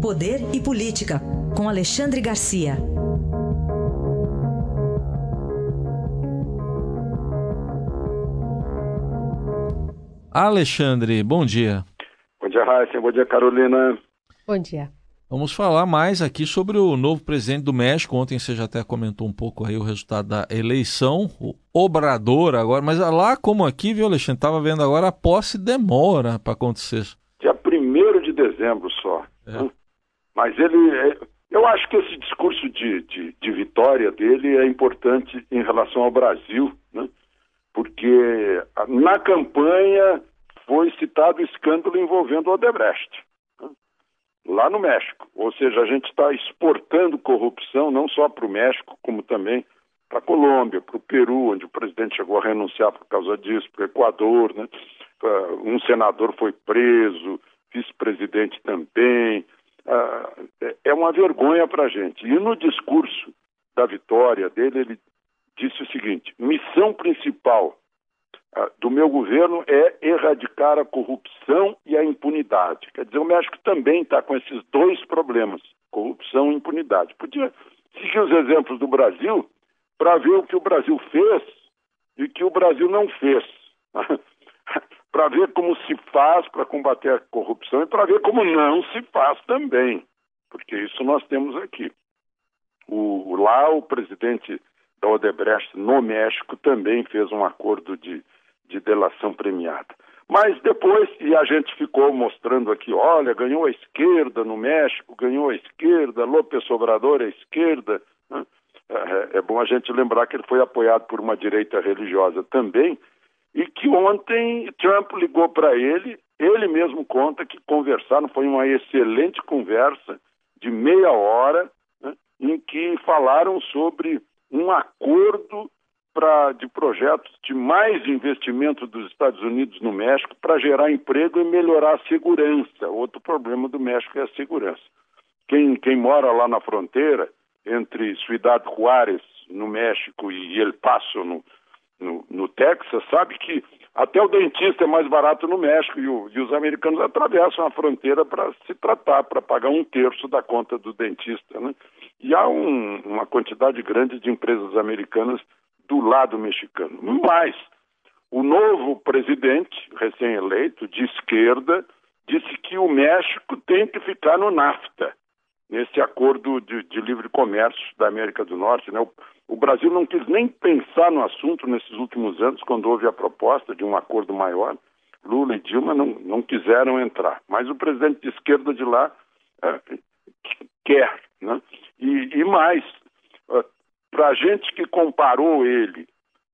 Poder e Política, com Alexandre Garcia. Alexandre, bom dia. Bom dia, Raíssa. Bom dia, Carolina. Bom dia. Vamos falar mais aqui sobre o novo presidente do México. Ontem você já até comentou um pouco aí o resultado da eleição, o Obrador agora, mas lá como aqui, viu, Alexandre, estava vendo agora, a posse demora para acontecer. Dia 1 de dezembro só. É. Mas ele, é, eu acho que esse discurso de, de, de, vitória dele é importante em relação ao Brasil, né? porque na campanha foi citado o escândalo envolvendo o Odebrecht lá no México. Ou seja, a gente está exportando corrupção não só para o México, como também para a Colômbia, para o Peru, onde o presidente chegou a renunciar por causa disso, para o Equador, né? um senador foi preso, vice-presidente também. Ah, é, uma vergonha para a gente. E no discurso da vitória dele, ele disse o seguinte: missão principal ah, do meu governo é erradicar a corrupção e a impunidade. Quer dizer, o México também está com esses dois problemas, corrupção e impunidade. Podia seguir os exemplos do Brasil para ver o que o Brasil fez e o que o Brasil não fez. para ver como se faz para combater a corrupção e para ver como não se faz também. Porque isso nós temos aqui. O, lá o presidente da Odebrecht no México também fez um acordo de de delação premiada. Mas depois, e a gente ficou mostrando aqui, olha, ganhou a esquerda no México, ganhou a esquerda, López Obrador é a esquerda. Né? É, é, bom a gente lembrar que ele foi apoiado por uma direita religiosa também, ontem Trump ligou para ele, ele mesmo conta que conversaram, foi uma excelente conversa de meia hora, né, em que falaram sobre um acordo pra, de projetos de mais investimento dos Estados Unidos no México para gerar emprego e melhorar a segurança. Outro problema do México é a segurança. Quem, quem mora lá na fronteira, entre Ciudad Juárez, no México, e El Paso, no, no, no Texas, sabe que até o dentista é mais barato no México e, o, e os americanos atravessam a fronteira para se tratar, para pagar um terço da conta do dentista. Né? E há um, uma quantidade grande de empresas americanas do lado mexicano. Mas o novo presidente, recém-eleito, de esquerda, disse que o México tem que ficar no NAFTA, nesse acordo de, de livre comércio da América do Norte. Né? O, o, Brasil não quis nem pensar no assunto nesses últimos anos, quando houve a proposta de um acordo maior. Lula e Dilma não, não quiseram entrar. Mas o presidente de esquerda de lá é, quer. Né? E, e mais, para a gente que comparou ele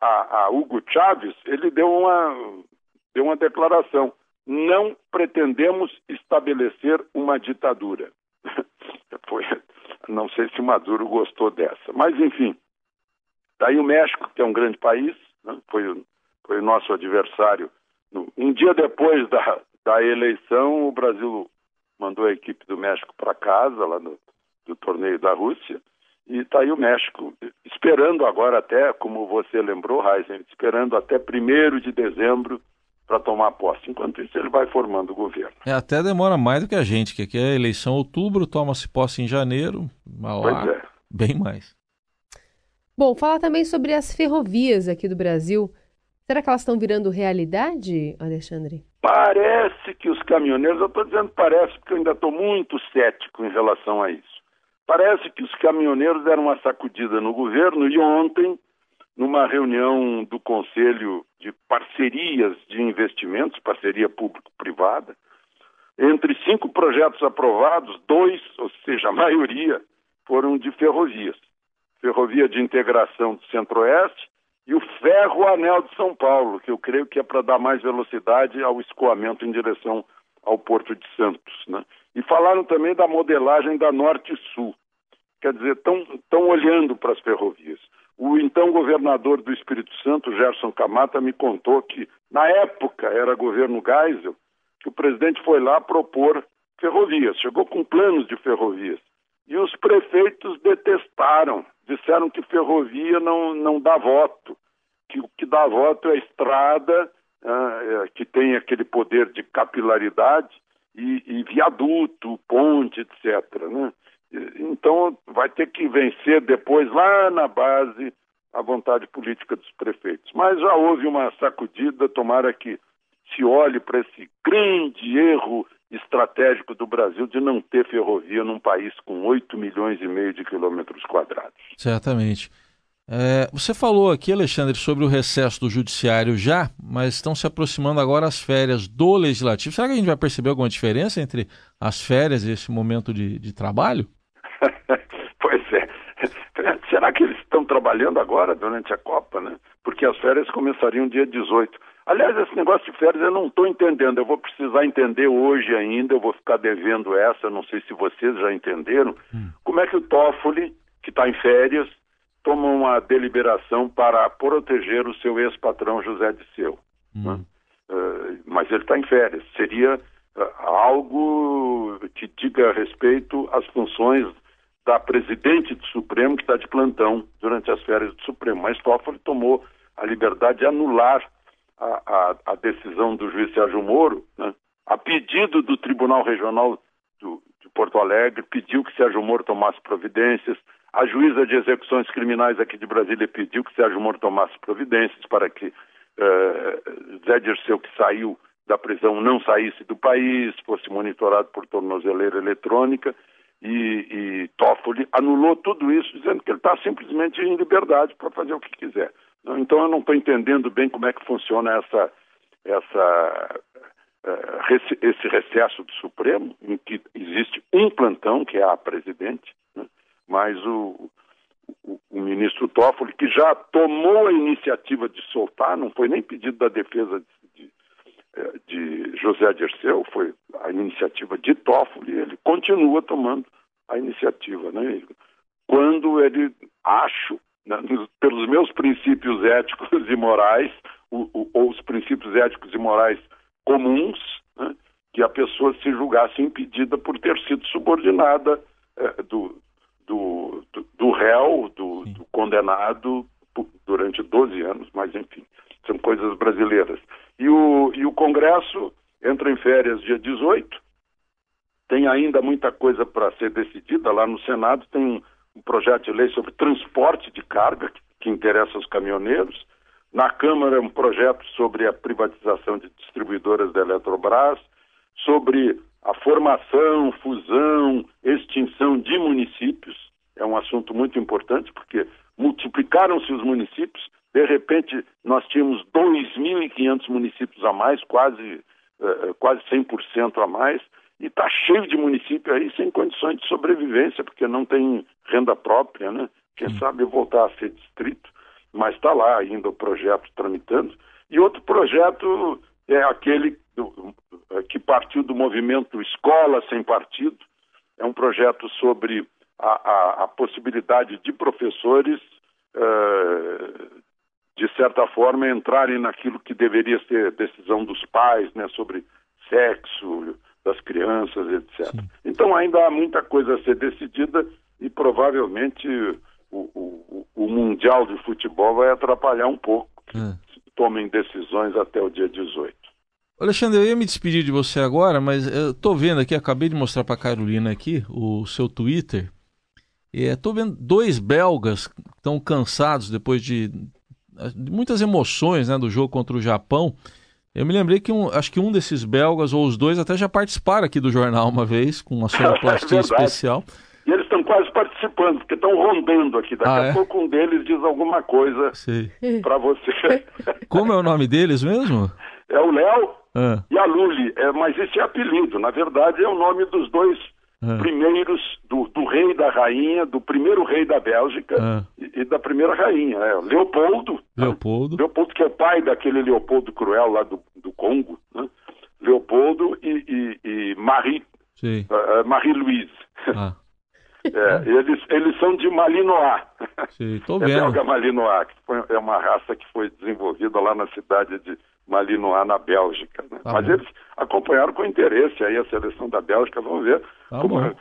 a, a, Hugo Chávez, ele deu uma, deu uma declaração. Não pretendemos estabelecer uma ditadura. Foi, não sei se Maduro gostou dessa. Mas, enfim, daí o México, que é um grande país, né, foi, foi o nosso adversário. Um dia depois da, da eleição, o Brasil mandou a equipe do México para casa, lá no, do torneio da Rússia, e está aí o México, esperando agora até, como você lembrou, Heisen, esperando até 1 de dezembro para tomar posse. Enquanto isso, ele vai formando o governo. É, até demora mais do que a gente, que aqui é eleição em outubro, toma-se posse em janeiro, pois é. bem mais. Bom, falar também sobre as ferrovias aqui do Brasil. Será que elas estão virando realidade, Alexandre? Parece que os caminhoneiros, eu estou dizendo parece porque eu ainda estou muito cético em relação a isso. Parece que os caminhoneiros deram uma sacudida no governo e ontem, numa reunião do Conselho de Parcerias de Investimentos, parceria público-privada, entre cinco projetos aprovados, dois, ou seja, a maioria, foram de ferrovias. Ferrovia de Integração do Centro-Oeste e o Ferro Anel de São Paulo, que eu creio que é para dar mais velocidade ao escoamento em direção ao Porto de Santos. Né? E falaram também da modelagem da Norte-Sul. Quer dizer, estão olhando para as ferrovias. O então governador do Espírito Santo, Gerson Camata, me contou que, na época, era governo Geisel, que o presidente foi lá propor ferrovias, chegou com planos de ferrovias. E os prefeitos detestaram, disseram que ferrovia não, não dá voto, que o que dá voto é a estrada, ah, é, que tem aquele poder de capilaridade, e, e viaduto, ponte, etc. Né? Então vai ter que vencer depois lá na base a vontade política dos prefeitos. Mas já houve uma sacudida, tomara que se olhe para esse grande erro estratégico do Brasil de não ter ferrovia num país com 8 milhões e meio de quilômetros quadrados. Certamente. É, você falou aqui, Alexandre, sobre o recesso do judiciário já, mas estão se aproximando agora as férias do legislativo. Será que a gente vai perceber alguma diferença entre as férias e esse momento de, de trabalho? pois é. Será que eles estão trabalhando agora durante a Copa, né? Porque as férias começariam dia 18. Aliás, esse negócio de férias eu não estou entendendo. Eu vou precisar entender hoje ainda, eu vou ficar devendo essa, não sei se vocês já entenderam. Hum. Como é que o Toffoli, que está em férias, toma uma deliberação para proteger o seu ex-patrão José Disseu. Hum. Né? Uh, mas ele está em férias. Seria uh, algo que diga respeito às funções da presidente do Supremo, que está de plantão durante as férias do Supremo. Mas Toffoli tomou a liberdade de anular a, a, decisão do juiz Sérgio Moro, né? a pedido do Tribunal Regional do, de Porto Alegre, pediu que Sérgio Moro tomasse providências, a juíza de execuções criminais aqui de Brasília pediu que Sérgio Moro tomasse providências para que uh, Zé Dirceu, que saiu da prisão, não saísse do país, fosse monitorado por tornozeleira eletrônica, e, e Toffoli anulou tudo isso, dizendo que ele está simplesmente em liberdade para fazer o que quiser. Então eu não estou entendendo bem como é que funciona essa, essa, uh, esse recesso do Supremo, em que existe um plantão, que é a presidente, né? mas o, o, o, ministro Toffoli, que já tomou a iniciativa de soltar, não foi nem pedido da defesa de, de, eh, de José Dirceu, foi a iniciativa de Toffoli, ele continua tomando a iniciativa. Né? Quando ele, acho, né, pelos meus princípios éticos e morais, ou os princípios éticos e morais comuns, né, que a pessoa se julgasse impedida por ter sido subordinada é, do, do, do, réu, do, do condenado durante 12 anos, mas enfim, são coisas brasileiras. E o, e o Congresso entra em férias dia 18, tem ainda muita coisa para ser decidida lá no Senado, tem um um projeto de lei sobre transporte de carga, que, que interessa aos caminhoneiros. Na Câmara, um projeto sobre a privatização de distribuidoras da Eletrobras, sobre a formação, fusão, extinção de municípios. É um assunto muito importante, porque multiplicaram-se os municípios, de repente nós tínhamos 2.500 municípios a mais, quase, uh, quase 100% a mais, e está cheio de município aí sem condições de sobrevivência, porque não tem renda própria, né? Quem sabe voltar a ser distrito, mas está lá ainda o projeto tramitando. E outro projeto é aquele do, que partiu do movimento Escola Sem Partido, é um projeto sobre a, a, a possibilidade de professores, uh, de certa forma, entrarem naquilo que deveria ser decisão dos pais, né, sobre sexo, das crianças, etc. Sim. Então ainda há muita coisa a ser decidida e provavelmente o, Mundial de Futebol vai atrapalhar um pouco é. tomem decisões até o dia 18. Alexandre, eu ia me despedir de você agora, mas eu estou vendo aqui, acabei de mostrar para Carolina aqui o seu Twitter. Estou vendo dois belgas que estão cansados depois de, de muitas emoções né, do jogo contra o Japão. Eu me lembrei que um, acho que um desses belgas, ou os dois, até já participaram aqui do jornal uma vez, com uma sonoplastia é especial. Quase participando, porque estão rondando aqui. Daqui ah, a é? pouco um deles diz alguma coisa para você. Como é o nome deles mesmo? É o Léo ah. e a Luli. É, mas esse é apelido. Na verdade, é o nome dos dois ah. primeiros, do, do, rei e da rainha, do primeiro rei da Bélgica ah. e, e, da primeira rainha. É, Leopoldo. Leopoldo. Né? Leopoldo, que é o pai daquele Leopoldo Cruel lá do, do Congo. Né? Leopoldo e, e, e Marie, uh, Marie-Louise. Ah. É, eles, eles são de Malinois. Sim, tô é vendo. É belga Malinois, que foi, é uma raça que foi desenvolvida lá na cidade de Malinois, na Bélgica. Né? Tá Mas bom. eles acompanharam com interesse aí a seleção da Bélgica. Vamos ver tá como, é,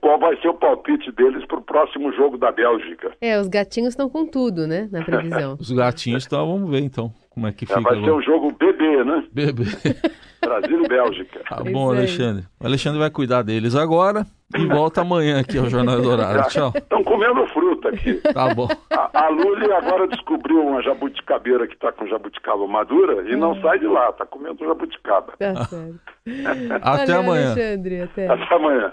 qual vai ser o palpite deles para o próximo jogo da Bélgica. É, os gatinhos estão com tudo, né, na previsão. os gatinhos estão, vamos ver então como é que é, fica. Vai agora. ser um jogo bebê, né? Bebê. Brasil e Bélgica. Tá bom, Alexandre. O Alexandre vai cuidar deles agora e volta amanhã aqui ao Jornal Dourado. Tchau. Estão comendo fruta aqui. Tá bom. A, a Luli agora descobriu uma jabuticabeira que está com jabuticaba madura e não Ah. sai de lá, está comendo jabuticaba. Tá certo. Até Valeu, amanhã. Alexandre. Até. Até amanhã.